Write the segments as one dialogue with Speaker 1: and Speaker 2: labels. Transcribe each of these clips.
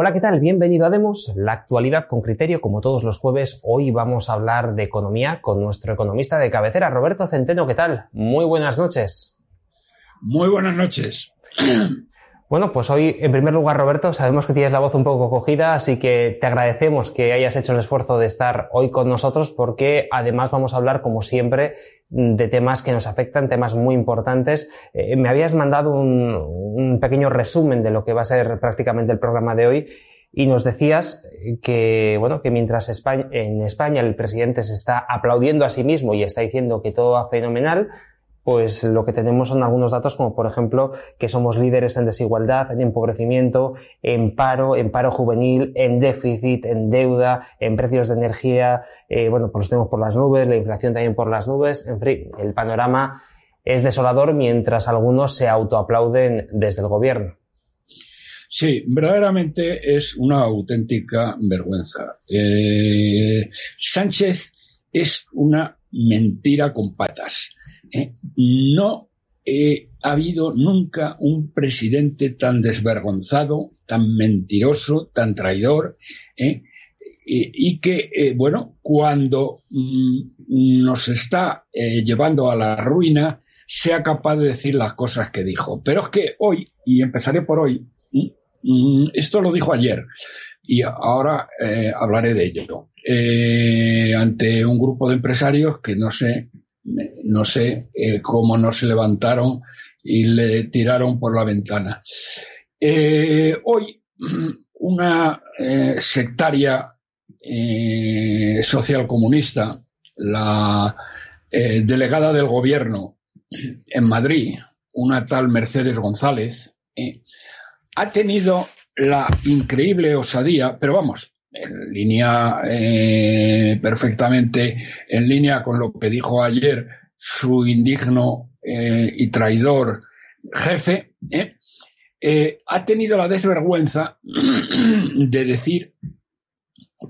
Speaker 1: Hola, ¿qué tal? Bienvenido a Demos, la actualidad con criterio, como todos los jueves. Hoy vamos a hablar de economía con nuestro economista de cabecera, Roberto Centeno. ¿Qué tal? Muy buenas noches.
Speaker 2: Muy buenas noches.
Speaker 1: Bueno, pues hoy, en primer lugar, Roberto, sabemos que tienes la voz un poco cogida, así que te agradecemos que hayas hecho el esfuerzo de estar hoy con nosotros, porque además vamos a hablar, como siempre, de temas que nos afectan, temas muy importantes. Eh, me habías mandado un, pequeño resumen de lo que va a ser prácticamente el programa de hoy y nos decías que, bueno, que mientras en España el presidente se está aplaudiendo a sí mismo y está diciendo que todo va fenomenal, pues lo que tenemos son algunos datos como por ejemplo que somos líderes en desigualdad, en empobrecimiento, en paro, en paro juvenil, en déficit, en deuda, en precios de energía, eh, bueno, pues los tenemos por las nubes, la inflación también por las nubes, en fin, el panorama es desolador mientras algunos se autoaplauden desde el gobierno.
Speaker 2: Sí, verdaderamente es una auténtica vergüenza. Eh, Sánchez es una mentira con patas. ¿Eh? no ha habido nunca un presidente tan desvergonzado, tan mentiroso, tan traidor, ¿eh? y, que, eh, bueno, cuando mm, nos está llevando a la ruina, sea capaz de decir las cosas que dijo. Pero es que hoy, y empezaré por hoy, mm, esto lo dijo ayer, y ahora hablaré de ello, ante un grupo de empresarios que no sé no sé eh, cómo no se levantaron y le tiraron por la ventana. Eh, hoy, una eh, sectaria social comunista, la delegada del gobierno en Madrid, una tal Mercedes González, ha tenido la increíble osadía, pero vamos, en línea eh, perfectamente en línea con lo que dijo ayer su indigno eh, y traidor jefe, ¿eh? ha tenido la desvergüenza de decir,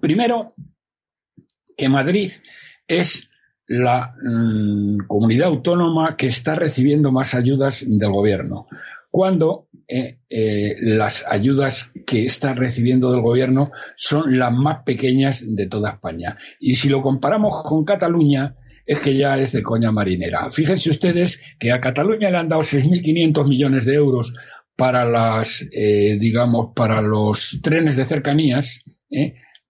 Speaker 2: primero, que Madrid es la mm, comunidad autónoma que está recibiendo más ayudas del gobierno, cuando eh, eh, las ayudas que está recibiendo del gobierno son las más pequeñas de toda España. Y si lo comparamos con Cataluña, es que ya es de coña marinera. Fíjense ustedes que a Cataluña le han dado 6.500 millones de euros para las, eh, digamos, para los trenes de cercanías,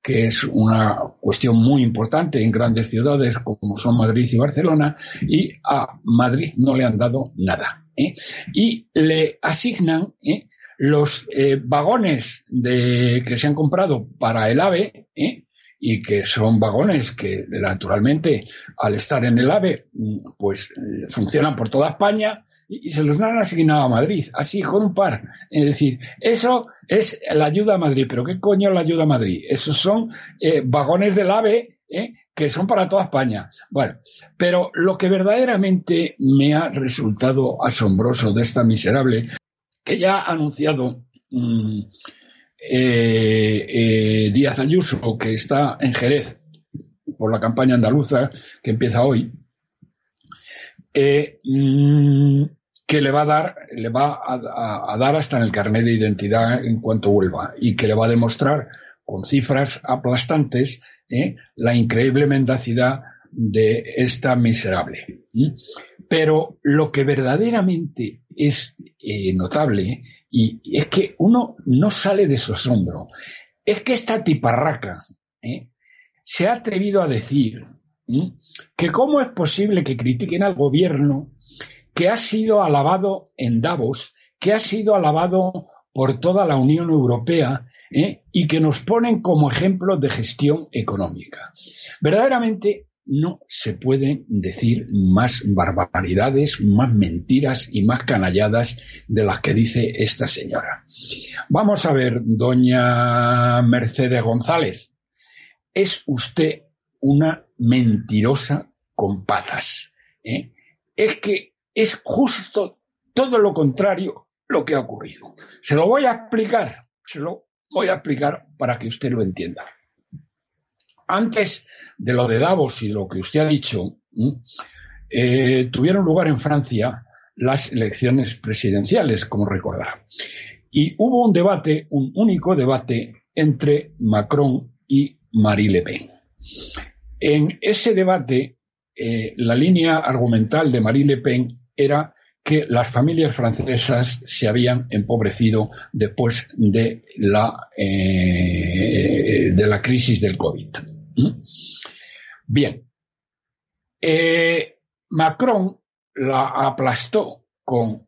Speaker 2: que es una cuestión muy importante en grandes ciudades como son Madrid y Barcelona, y a Madrid no le han dado nada. ¿eh? y le asignan ¿eh? los eh, vagones de, que se han comprado para el AVE, y que son vagones que naturalmente al estar en el AVE pues funcionan por toda España y, se los han asignado a Madrid, así con un par. Es decir, eso es la ayuda a Madrid, pero ¿qué coño es la ayuda a Madrid? Esos son vagones del AVE ¿eh? que son para toda España. Bueno, pero lo que verdaderamente me ha resultado asombroso de esta miserable, que ya ha anunciado mm, eh, eh, Díaz Ayuso, que está en Jerez por la campaña andaluza, que empieza hoy, eh, mm, que le va a dar, le va a, a, dar hasta en el carnet de identidad en cuanto vuelva y que le va a demostrar con cifras aplastantes ¿eh? la increíble mendacidad de esta miserable. Pero lo que verdaderamente es eh, notable y, es que uno no sale de su asombro, es que esta tiparraca ¿eh? se ha atrevido a decir que cómo es posible que critiquen al gobierno que ha sido alabado en Davos, que ha sido alabado por toda la Unión Europea ¿eh? y que nos ponen como ejemplo de gestión económica. Verdaderamente no se pueden decir más barbaridades, más mentiras y más canalladas de las que dice esta señora. Vamos a ver, doña Mercedes González, es usted una mentirosa con patas. ¿eh? Es que es justo todo lo contrario lo que ha ocurrido. Se lo voy a explicar, se lo voy a explicar para que usted lo entienda. Antes de lo de Davos y lo que usted ha dicho, eh, tuvieron lugar en Francia las elecciones presidenciales, como recordará. Y hubo un debate, un único debate entre Macron y Marie Le Pen. En ese debate, eh, la línea argumental de Marie Le Pen era que las familias francesas se habían empobrecido después de la, eh, de la crisis del COVID. Bien. Eh, Macron la aplastó con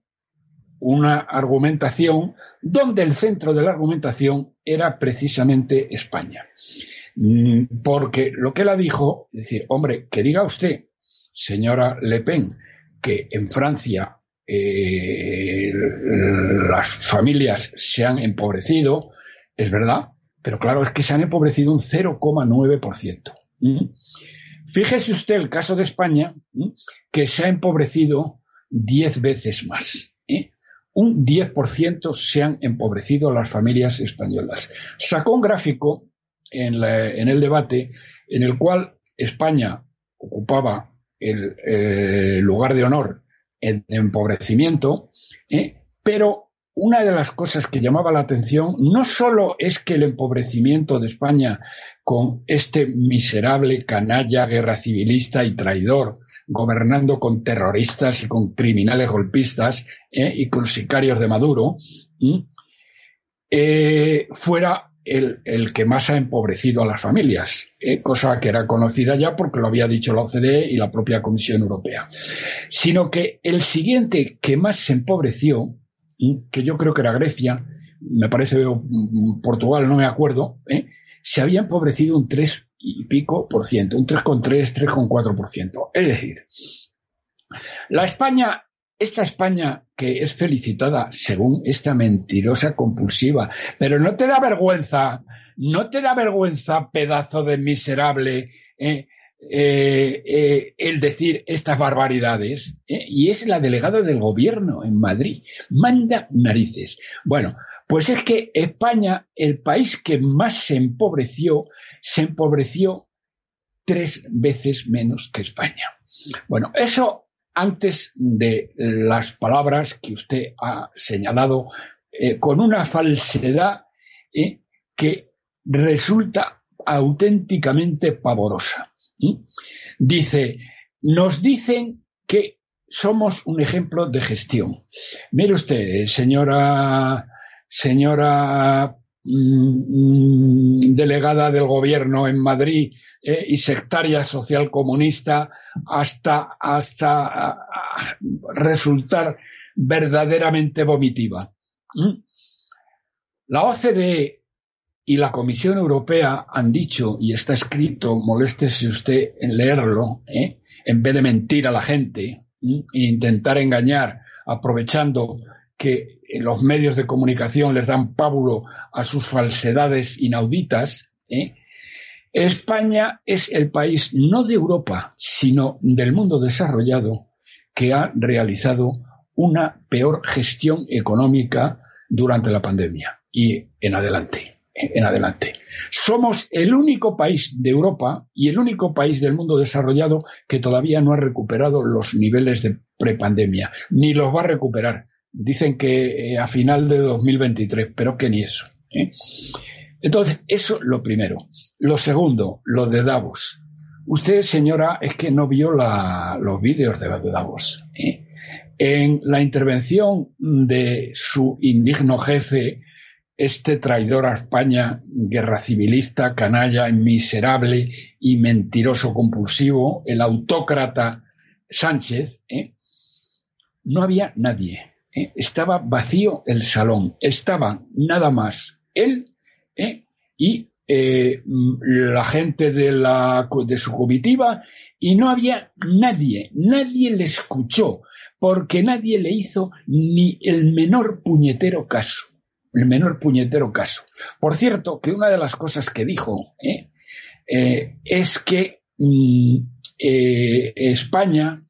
Speaker 2: una argumentación donde el centro de la argumentación era precisamente España. Mm, porque lo que la dijo, es decir, hombre, que diga usted, señora Le Pen, que en Francia eh, las familias se han empobrecido, es verdad, pero claro, es que se han empobrecido un 0,9%. Fíjese usted el caso de España, que se ha empobrecido 10 veces más. ¿eh? Un 10% se han empobrecido las familias españolas. Sacó un gráfico en, el debate en el cual España ocupaba el eh, lugar de honor de empobrecimiento, ¿eh? pero una de las cosas que llamaba la atención no solo es que el empobrecimiento de España con este miserable canalla guerra civilista y traidor, gobernando con terroristas y con criminales golpistas ¿eh? y con sicarios de Maduro, fuera el, que más ha empobrecido a las familias, eh, cosa que era conocida ya porque lo había dicho la OCDE y la propia Comisión Europea, sino que el siguiente que más se empobreció, que yo creo que era Grecia, me parece mm, Portugal, no me acuerdo, ¿eh? se había empobrecido un 3 y pico por ciento, un 3,3, 3,4 por ciento. Es decir, la España esta España que es felicitada según esta mentirosa compulsiva, pero no te da vergüenza, no te da vergüenza, pedazo de miserable, eh, eh, eh, el decir estas barbaridades, y es la delegada del gobierno en Madrid, manda narices. Bueno, pues es que España, el país que más se empobreció, se empobreció tres veces menos que España. Bueno, eso antes de las palabras que usted ha señalado eh, con una falsedad eh, que resulta auténticamente pavorosa. Dice, nos dicen que somos un ejemplo de gestión. Mire usted, señora, señora delegada del gobierno en Madrid, eh, y sectaria social comunista hasta, hasta resultar verdaderamente vomitiva. ¿Mm? La OCDE y la Comisión Europea han dicho, y está escrito, moléstese usted en leerlo, ¿eh? en vez de mentir a la gente e intentar engañar aprovechando que los medios de comunicación les dan pábulo a sus falsedades inauditas, ¿eh? España es el país no de Europa, sino del mundo desarrollado que ha realizado una peor gestión económica durante la pandemia y en adelante. En adelante. Somos el único país de Europa y el único país del mundo desarrollado que todavía no ha recuperado los niveles de prepandemia, ni los va a recuperar. Dicen que eh, a final de 2023, pero que ni eso. ¿eh? Entonces, eso lo primero. Lo segundo, lo de Davos. Usted, señora, es que no vio los vídeos de, Davos. ¿eh? En la intervención de su indigno jefe, este traidor a España, guerra civilista, canalla, miserable y mentiroso compulsivo, el autócrata Sánchez, no había nadie. ¿Eh? Estaba vacío el salón. Estaba nada más él ¿eh? y eh, la gente de, su comitiva y no había nadie, nadie le escuchó, porque nadie le hizo ni el menor puñetero caso, el menor puñetero caso. Por cierto, que una de las cosas que dijo es que mm, España,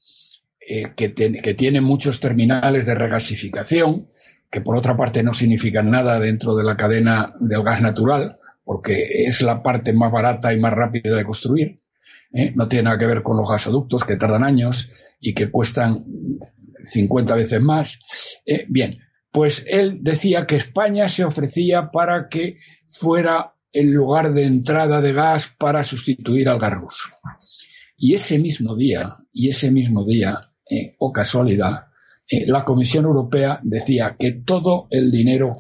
Speaker 2: que, que tiene muchos terminales de regasificación, que por otra parte no significan nada dentro de la cadena del gas natural, porque es la parte más barata y más rápida de construir. ¿eh? No tiene nada que ver con los gasoductos que tardan años y que cuestan 50 veces más. ¿eh? bien, pues él decía que España se ofrecía para que fuera el lugar de entrada de gas para sustituir al gas ruso. Y ese mismo día, y ese mismo día, eh, o casualidad, eh, la Comisión Europea decía que todo el dinero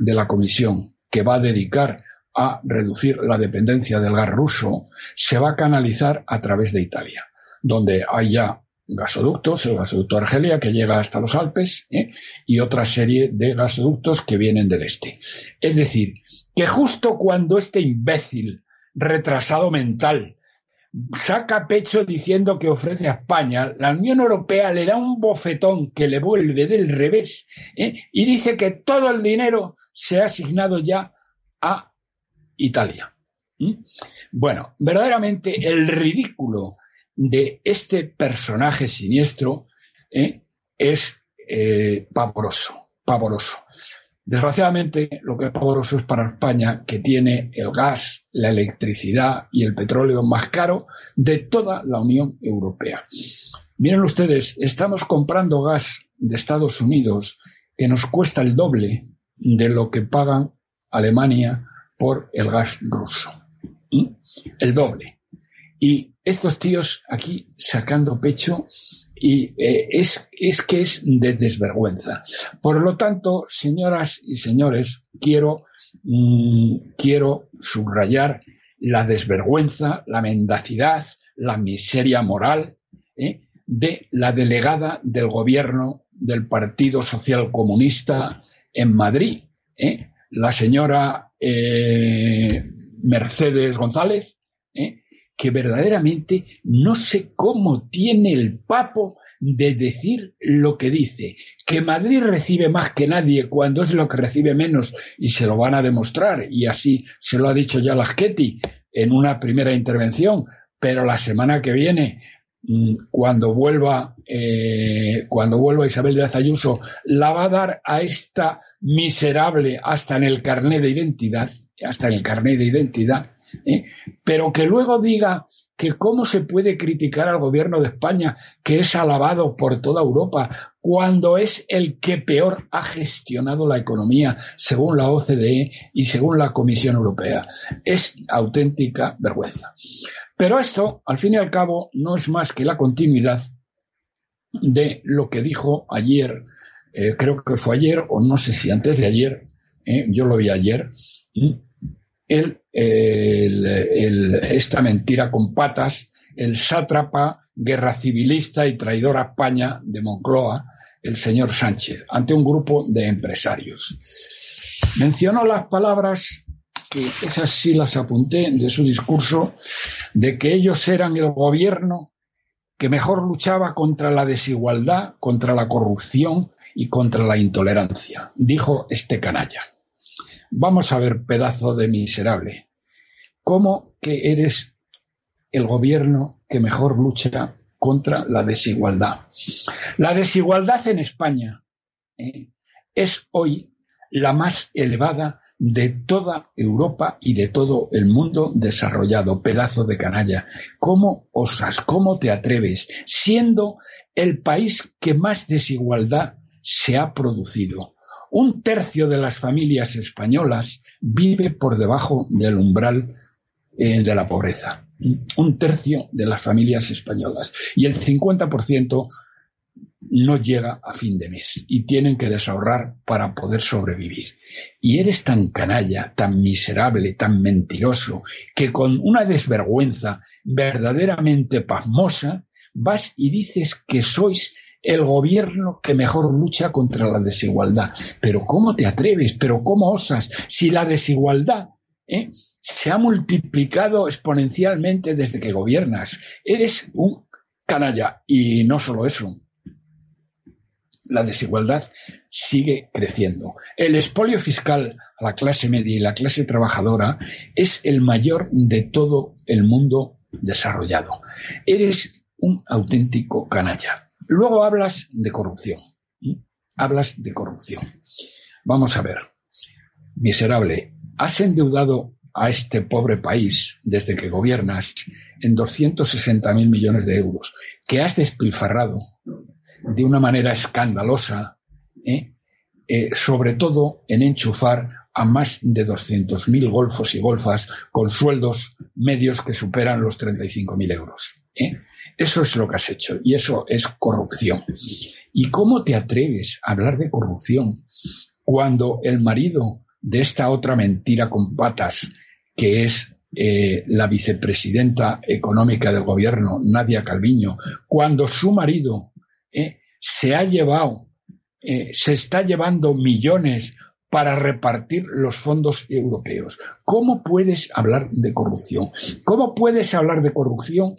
Speaker 2: de la Comisión que va a dedicar a reducir la dependencia del gas ruso se va a canalizar a través de Italia, donde hay ya gasoductos, el gasoducto Argelia que llega hasta los Alpes ¿eh? y otra serie de gasoductos que vienen del este. Es decir, que justo cuando este imbécil retrasado mental saca pecho diciendo que ofrece a España, la Unión Europea le da un bofetón que le vuelve del revés ¿eh? y dice que todo el dinero se ha asignado ya a Italia. Bueno, verdaderamente el ridículo de este personaje siniestro ¿eh? es eh, pavoroso, pavoroso. Desgraciadamente, lo que es pavoroso es para España, que tiene el gas, la electricidad y el petróleo más caro de toda la Unión Europea. Miren ustedes, estamos comprando gas de Estados Unidos que nos cuesta el doble de lo que pagan Alemania por el gas ruso. El doble. Y estos tíos aquí sacando pecho y eh, es, es que es de desvergüenza. Por lo tanto, señoras y señores, quiero, mm, quiero subrayar la desvergüenza, la mendacidad, la miseria moral ¿eh? de la delegada del gobierno del Partido Social Comunista en Madrid, ¿eh? la señora Mercedes González, que verdaderamente no sé cómo tiene el papo de decir lo que dice, que Madrid recibe más que nadie cuando es lo que recibe menos y se lo van a demostrar y así se lo ha dicho ya Laschetti en una primera intervención, pero la semana que viene mm, cuando vuelva eh, cuando vuelva Isabel de Ayuso la va a dar a esta miserable hasta en el carnet de identidad hasta en el carnet de identidad ¿eh? pero que luego diga que cómo se puede criticar al gobierno de España, que es alabado por toda Europa, cuando es el que peor ha gestionado la economía, según la OCDE y según la Comisión Europea. Es auténtica vergüenza. Pero esto, al fin y al cabo, no es más que la continuidad de lo que dijo ayer, eh, creo que fue ayer, o no sé si antes de ayer, eh, yo lo vi ayer, el, esta mentira con patas, el sátrapa, guerra civilista y traidor a España de Moncloa, el señor Sánchez, ante un grupo de empresarios. Mencionó las palabras, que esas sí las apunté de su discurso, de que ellos eran el gobierno que mejor luchaba contra la desigualdad, contra la corrupción y contra la intolerancia, dijo este canalla. Vamos a ver, pedazo de miserable, cómo que eres el gobierno que mejor lucha contra la desigualdad. La desigualdad en España eh, es hoy la más elevada de toda Europa y de todo el mundo desarrollado, pedazo de canalla. ¿Cómo osas, cómo te atreves, siendo el país que más desigualdad se ha producido? Un tercio de las familias españolas vive por debajo del umbral eh, de la pobreza. Un tercio de las familias españolas. Y el 50% no llega a fin de mes y tienen que desahorrar para poder sobrevivir. Y eres tan canalla, tan miserable, tan mentiroso, que con una desvergüenza verdaderamente pasmosa vas y dices que sois el gobierno que mejor lucha contra la desigualdad. Pero ¿cómo te atreves? ¿Pero cómo osas? Si la desigualdad ¿eh? se ha multiplicado exponencialmente desde que gobiernas. Eres un canalla. Y no solo eso. La desigualdad sigue creciendo. El espolio fiscal a la clase media y la clase trabajadora es el mayor de todo el mundo desarrollado. Eres un auténtico canalla. Luego hablas de corrupción. Hablas de corrupción. Vamos a ver. Miserable, has endeudado a este pobre país desde que gobiernas en 260 mil millones de euros, que has despilfarrado de una manera escandalosa, ¿eh? eh, sobre todo en enchufar a más de 200.000 golfos y golfas con sueldos medios que superan los 35.000 euros. ¿Eh? Eso es lo que has hecho y eso es corrupción. ¿Y cómo te atreves a hablar de corrupción cuando el marido de esta otra mentira con patas, que es eh, la vicepresidenta económica del gobierno, Nadia Calviño, cuando su marido eh, se ha llevado, se está llevando millones para repartir los fondos europeos. ¿Cómo puedes hablar de corrupción? ¿Cómo puedes hablar de corrupción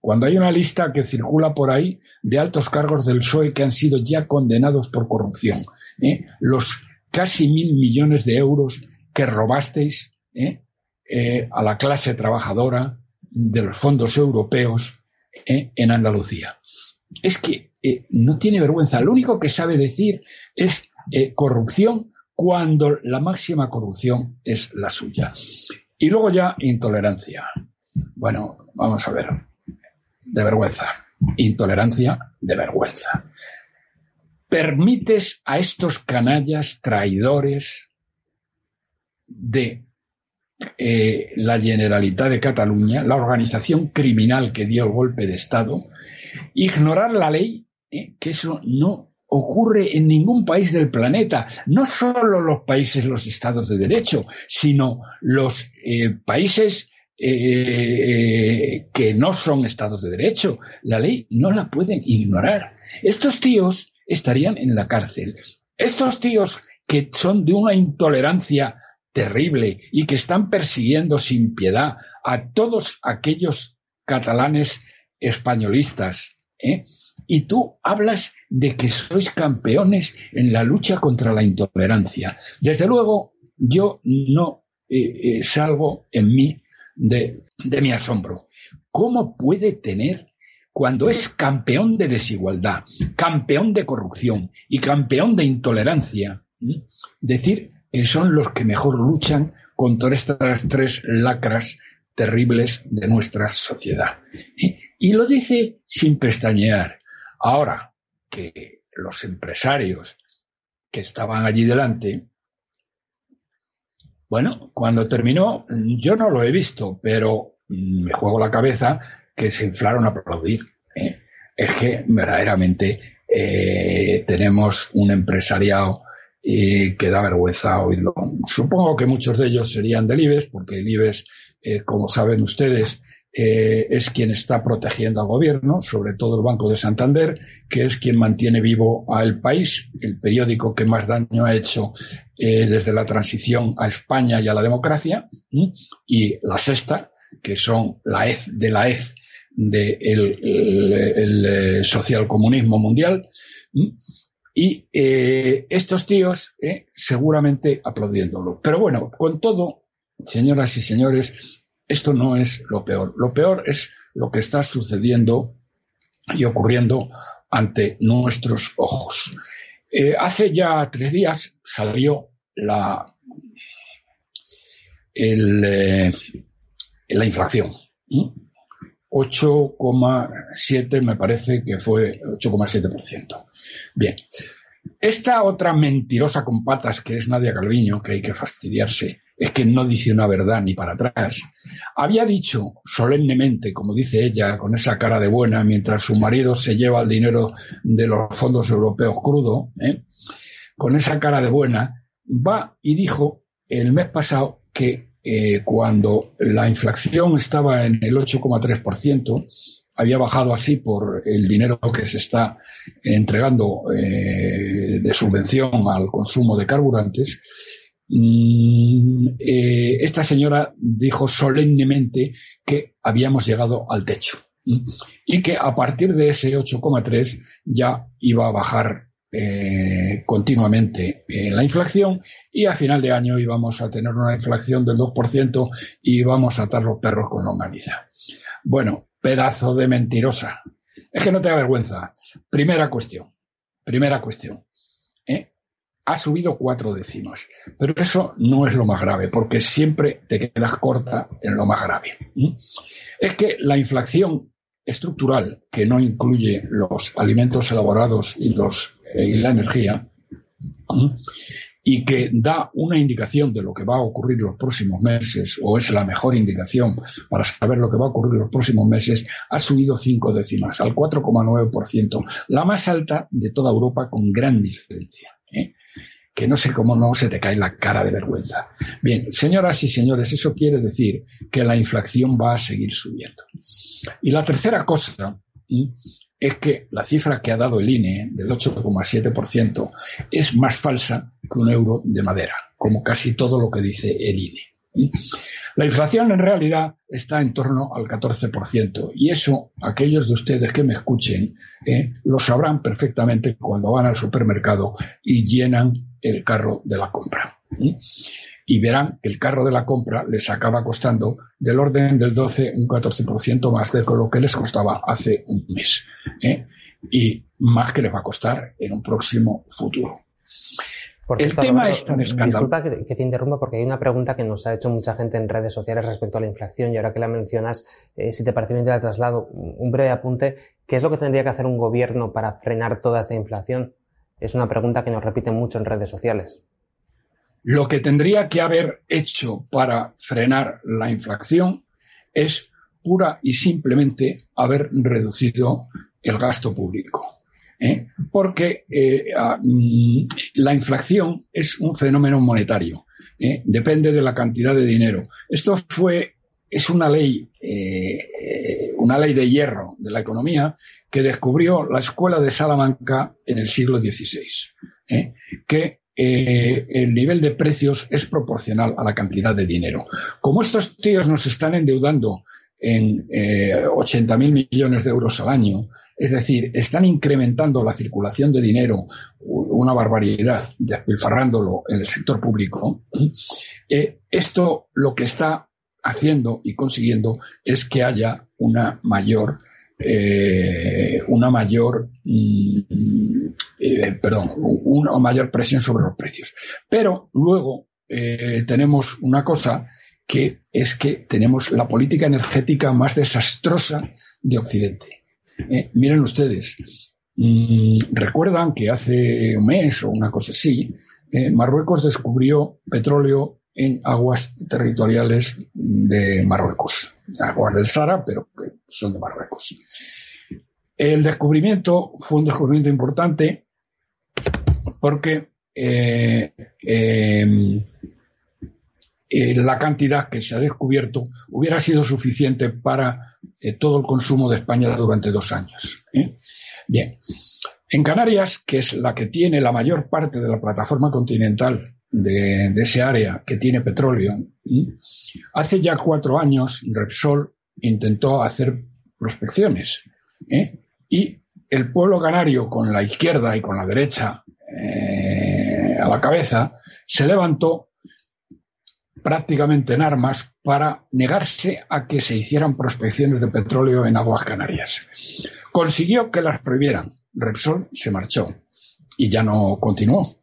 Speaker 2: cuando hay una lista que circula por ahí de altos cargos del PSOE que han sido ya condenados por corrupción? Los casi mil millones de euros que robasteis eh, a la clase trabajadora de los fondos europeos eh, en Andalucía. Es que eh, no tiene vergüenza. Lo único que sabe decir es corrupción cuando la máxima corrupción es la suya. Y luego ya intolerancia. Bueno, vamos a ver. De vergüenza. Intolerancia de vergüenza. Permites a estos canallas traidores de eh, la Generalitat de Cataluña, la organización criminal que dio el golpe de Estado, ignorar la ley, eh, que eso no ocurre en ningún país del planeta, no solo los países, los estados de derecho, sino los eh, países que no son estados de derecho. La ley no la pueden ignorar. Estos tíos estarían en la cárcel. Estos tíos que son de una intolerancia terrible y que están persiguiendo sin piedad a todos aquellos catalanes españolistas. ¿eh? Y tú hablas de que sois campeones en la lucha contra la intolerancia. Desde luego, yo no eh, eh, salgo en mí de, de mi asombro. ¿Cómo puede tener cuando es campeón de desigualdad, campeón de corrupción y campeón de intolerancia, decir que son los que mejor luchan contra estas tres lacras terribles de nuestra sociedad. Y, lo dice sin pestañear. Ahora que los empresarios que estaban allí delante, bueno, cuando terminó, yo no lo he visto, pero me juego la cabeza que se inflaron a aplaudir. ¿eh? Es que verdaderamente eh, tenemos un empresariado y que da vergüenza oírlo. Supongo que muchos de ellos serían del IBEX, porque el eh, como saben ustedes, eh, es quien está protegiendo al gobierno, sobre todo el Banco de Santander, que es quien mantiene vivo al país, el periódico que más daño ha hecho eh, desde la transición a España y a la democracia, y la sexta, que son la EZ de la EZ del de el, socialcomunismo mundial. Y eh, estos tíos eh, seguramente aplaudiéndolo. Pero bueno, con todo, señoras y señores, esto no es lo peor. Lo peor es lo que está sucediendo y ocurriendo ante nuestros ojos. Eh, hace ya tres días salió la, el, la inflación. 8,7 me parece que fue 8,7%. Bien. Esta otra mentirosa con patas que es Nadia Calviño, que hay que fastidiarse, es que no dice una verdad ni para atrás. Había dicho solemnemente, como dice ella, con esa cara de buena, mientras su marido se lleva el dinero de los fondos europeos crudo, ¿eh? con esa cara de buena, va y dijo el mes pasado que eh, cuando la inflación estaba en el 8,3%, había bajado así por el dinero que se está entregando eh, de subvención al consumo de carburantes, mm, eh, esta señora dijo solemnemente que habíamos llegado al techo y que a partir de ese 8,3 ya iba a bajar eh, continuamente en la inflación y a final de año íbamos a tener una inflación del 2% y íbamos a atar los perros con longaniza. Bueno, pedazo de mentirosa. Es que no te da vergüenza. Primera cuestión. Primera cuestión. ¿eh? Ha subido cuatro décimos. Pero eso no es lo más grave, porque siempre te quedas corta en lo más grave. Es que la inflación estructural, que no incluye los alimentos elaborados y, eh, la energía, y que da una indicación de lo que va a ocurrir los próximos meses, o es la mejor indicación para saber lo que va a ocurrir los próximos meses, ha subido cinco décimas, al 4,9%, la más alta de toda Europa con gran diferencia. ¿eh? Que no sé cómo no se te cae la cara de vergüenza. Bien, señoras y señores, eso quiere decir que la inflación va a seguir subiendo. Y la tercera cosa es que la cifra que ha dado el INE del 8,7% es más falsa que un euro de madera, como casi todo lo que dice el INE. La inflación en realidad está en torno al 14% y eso aquellos de ustedes que me escuchen eh, lo sabrán perfectamente cuando van al supermercado y llenan el carro de la compra y verán que el carro de la compra les acaba costando del orden del 12, un 14% más de lo que les costaba hace un mes. ¿eh? Y más que les va a costar en un próximo futuro.
Speaker 1: el tema es tan escandaloso. Disculpa que, te interrumpa porque hay una pregunta que nos ha hecho mucha gente en redes sociales respecto a la inflación y ahora que la mencionas, eh, si te parece bien te la traslado, un breve apunte. ¿Qué es lo que tendría que hacer un gobierno para frenar toda esta inflación? Es una pregunta que nos repiten mucho en redes sociales.
Speaker 2: Lo que tendría que haber hecho para frenar la inflación es pura y simplemente haber reducido el gasto público. ¿eh? Porque eh, mm, la inflación es un fenómeno monetario, ¿eh? depende de la cantidad de dinero. Esto fue, es una ley, una ley de hierro de la economía que descubrió la escuela de Salamanca en el siglo XVI, que eh, el nivel de precios es proporcional a la cantidad de dinero. Como estos tíos nos están endeudando en eh, 80.000 millones de euros al año, es decir, están incrementando la circulación de dinero, una barbaridad, despilfarrándolo en el sector público, eh, esto lo que está haciendo y consiguiendo es que haya una mayor eh, una mayor, mm, eh, perdón, una mayor presión sobre los precios. Pero luego eh, tenemos una cosa que es que tenemos la política energética más desastrosa de Occidente. miren ustedes, mm, recuerdan que hace un mes o una cosa así, Marruecos descubrió petróleo en aguas territoriales de Marruecos, aguas del Sahara, pero que son de Marruecos. El descubrimiento fue un descubrimiento importante porque eh, em, eh, la cantidad que se ha descubierto hubiera sido suficiente para eh, todo el consumo de España durante dos años. Bien, en Canarias, que es la que tiene la mayor parte de la plataforma continental de, ese área que tiene petróleo, hace ya cuatro años Repsol intentó hacer prospecciones ¿eh? y el pueblo canario con la izquierda y con la derecha eh, a la cabeza se levantó prácticamente en armas para negarse a que se hicieran prospecciones de petróleo en aguas canarias. Consiguió que las prohibieran. Repsol se marchó y ya no continuó,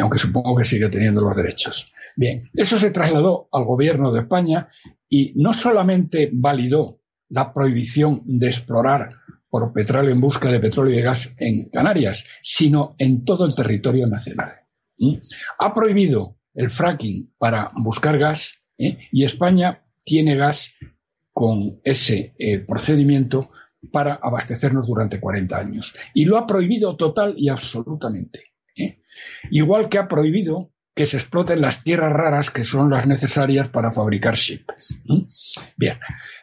Speaker 2: aunque supongo que sigue teniendo los derechos. Bien, eso se trasladó al gobierno de España y no solamente validó la prohibición de explorar por petróleo en busca de petróleo y gas en Canarias, sino en todo el territorio nacional. Ha prohibido el fracking para buscar gas ¿eh? y España tiene gas con ese eh, procedimiento para abastecernos durante 40 años. Y lo ha prohibido total y absolutamente. ¿eh? Igual que ha prohibido que se exploten las tierras raras que son las necesarias para fabricar chip. Bien,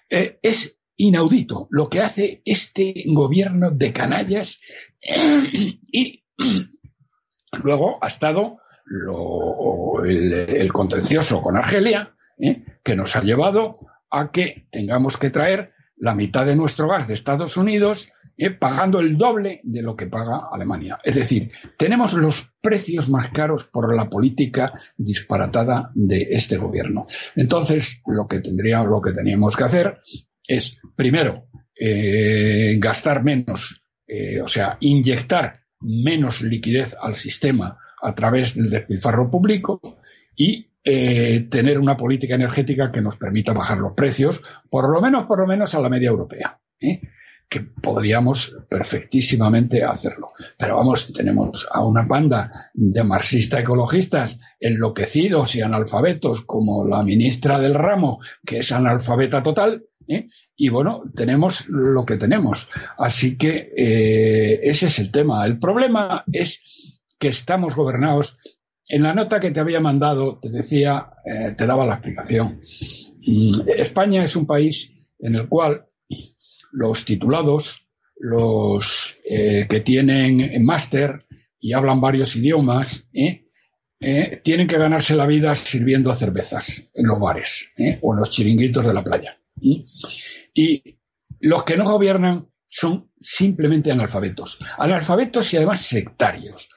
Speaker 2: eh, es inaudito lo que hace este gobierno de canallas y luego ha estado el, contencioso con Argelia, ¿eh? que nos ha llevado a que tengamos que traer la mitad de nuestro gas de Estados Unidos eh, pagando el doble de lo que paga Alemania. Es decir, tenemos los precios más caros por la política disparatada de este gobierno. Entonces, lo que tendría, lo que teníamos que hacer es, primero, eh, gastar menos, eh, o sea, inyectar menos liquidez al sistema a través del despilfarro público y eh, tener una política energética que nos permita bajar los precios, por lo menos, por lo menos a la media europea. ¿eh? que podríamos perfectísimamente hacerlo. Pero vamos, tenemos a una panda de marxistas ecologistas enloquecidos y analfabetos como la ministra del ramo, que es analfabeta total, ¿eh? y bueno, tenemos lo que tenemos. Así que eh, ese es el tema. El problema es que estamos gobernados. En la nota que te había mandado, te decía, eh, te daba la explicación. Mm, España es un país en el cual los titulados, los eh, que tienen máster y hablan varios idiomas, ¿eh? Tienen que ganarse la vida sirviendo cervezas en los bares o en los chiringuitos de la playa. Y los que no gobiernan son simplemente analfabetos. Analfabetos y además sectarios.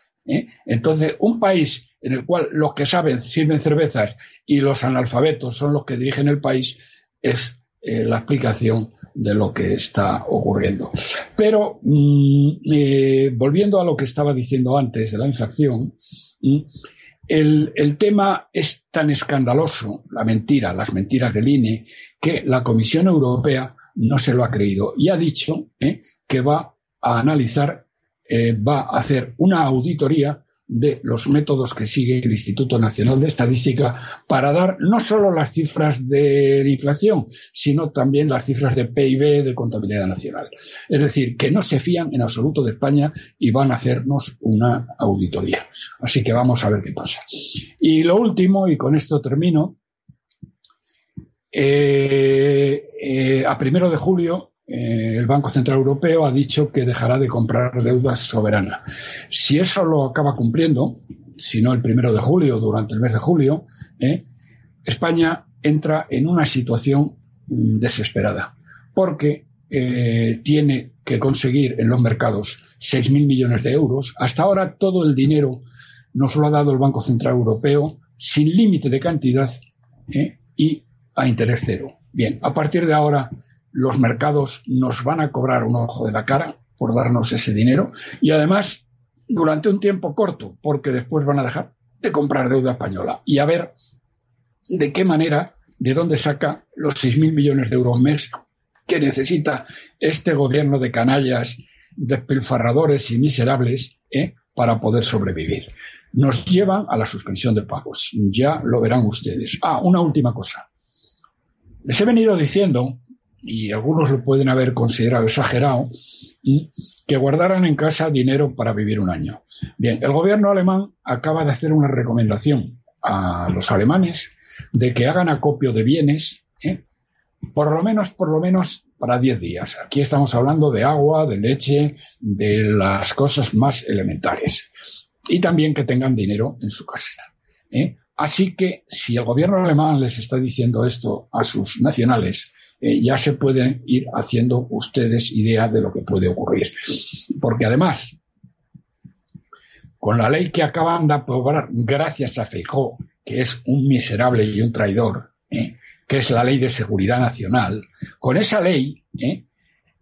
Speaker 2: Entonces, un país en el cual los que saben sirven cervezas y los analfabetos son los que dirigen el país es la explicación de lo que está ocurriendo. Pero mm, eh, volviendo a lo que estaba diciendo antes de la inflación, mm, el, tema es tan escandaloso, la mentira, las mentiras del INE, que la Comisión Europea no se lo ha creído y ha dicho eh, que va a analizar, eh, va a hacer una auditoría de los métodos que sigue el Instituto Nacional de Estadística para dar no solo las cifras de la inflación, sino también las cifras de PIB de contabilidad nacional. Es decir, que no se fían en absoluto de España y van a hacernos una auditoría. Así que vamos a ver qué pasa. Y lo último, y con esto termino, eh, eh, a primero de julio eh, el Banco Central Europeo ha dicho que dejará de comprar deuda soberana. Si eso lo acaba cumpliendo, si no el primero de julio, durante el mes de julio, eh, España entra en una situación mm, desesperada, porque eh, tiene que conseguir en los mercados 6.000 millones de euros. Hasta ahora todo el dinero nos lo ha dado el Banco Central Europeo sin límite de cantidad y a interés cero. Bien, a partir de ahora los mercados nos van a cobrar un ojo de la cara por darnos ese dinero y además durante un tiempo corto, porque después van a dejar de comprar deuda española y a ver de qué manera, de dónde saca los 6.000 millones de euros mes que necesita este gobierno de canallas, despilfarradores y miserables ¿eh? para poder sobrevivir. Nos llevan a la suspensión de pagos. Ya lo verán ustedes. Ah, una última cosa. Les he venido diciendo y algunos lo pueden haber considerado exagerado, que guardaran en casa dinero para vivir un año. Bien, el gobierno alemán acaba de hacer una recomendación a los alemanes de que hagan acopio de bienes, ¿eh? por lo menos, por lo menos para 10 días. Aquí estamos hablando de agua, de leche, de las cosas más elementales. Y también que tengan dinero en su casa. ¿eh? Así que si el gobierno alemán les está diciendo esto a sus nacionales, eh, ya se pueden ir haciendo ustedes idea de lo que puede ocurrir. Porque además, con la ley que acaban de aprobar gracias a Feijó, que es un miserable y un traidor, ¿eh? que es la ley de seguridad nacional, con esa ley, ¿eh?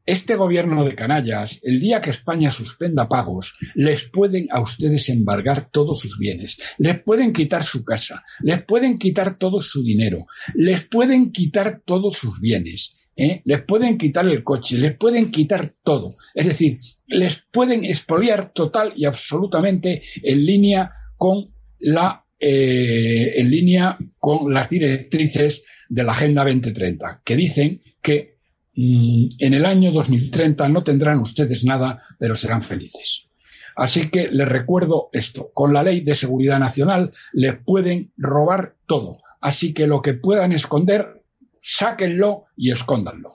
Speaker 2: Este gobierno de canallas, el día que España suspenda pagos, les pueden a ustedes embargar todos sus bienes, les pueden quitar su casa, les pueden quitar todo su dinero, les pueden quitar todos sus bienes, ¿eh? les pueden quitar el coche, les pueden quitar todo. Es decir, les pueden expoliar total y absolutamente en línea con la eh, en línea con las directrices de la Agenda 2030, que dicen que en el año 2030 no tendrán ustedes nada, pero serán felices. Así que les recuerdo esto, con la ley de seguridad nacional les pueden robar todo. Así que lo que puedan esconder, sáquenlo y escóndanlo,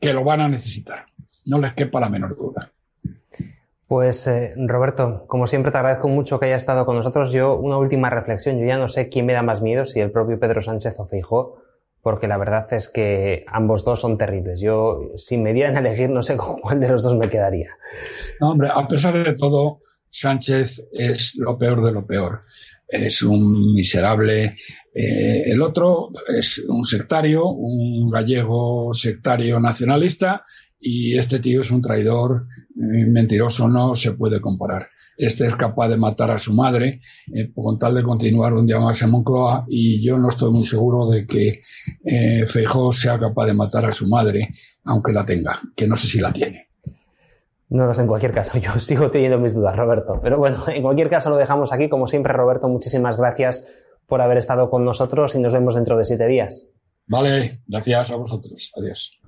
Speaker 2: que lo van a necesitar. No les quepa la menor duda.
Speaker 1: Pues eh, Roberto, como siempre te agradezco mucho que hayas estado con nosotros. Yo una última reflexión, yo ya no sé quién me da más miedo, si el propio Pedro Sánchez o Feijó, porque la verdad es que ambos dos son terribles. Yo, si me dieran a elegir, no sé con cuál de los dos me quedaría.
Speaker 2: No, hombre, a pesar de todo, Sánchez es lo peor de lo peor. Es un miserable. Eh, el otro es un sectario, un gallego sectario nacionalista, y este tío es un traidor, eh, mentiroso, no se puede comparar este es capaz de matar a su madre eh, con tal de continuar un día más en Moncloa y yo no estoy muy seguro de que eh, Feijó sea capaz de matar a su madre, aunque la tenga, que no sé si la tiene.
Speaker 1: No lo sé, en cualquier caso, yo sigo teniendo mis dudas, Roberto. Pero bueno, en cualquier caso lo dejamos aquí. Como siempre, Roberto, muchísimas gracias por haber estado con nosotros y nos vemos dentro de siete días.
Speaker 2: Vale, gracias a vosotros. Adiós.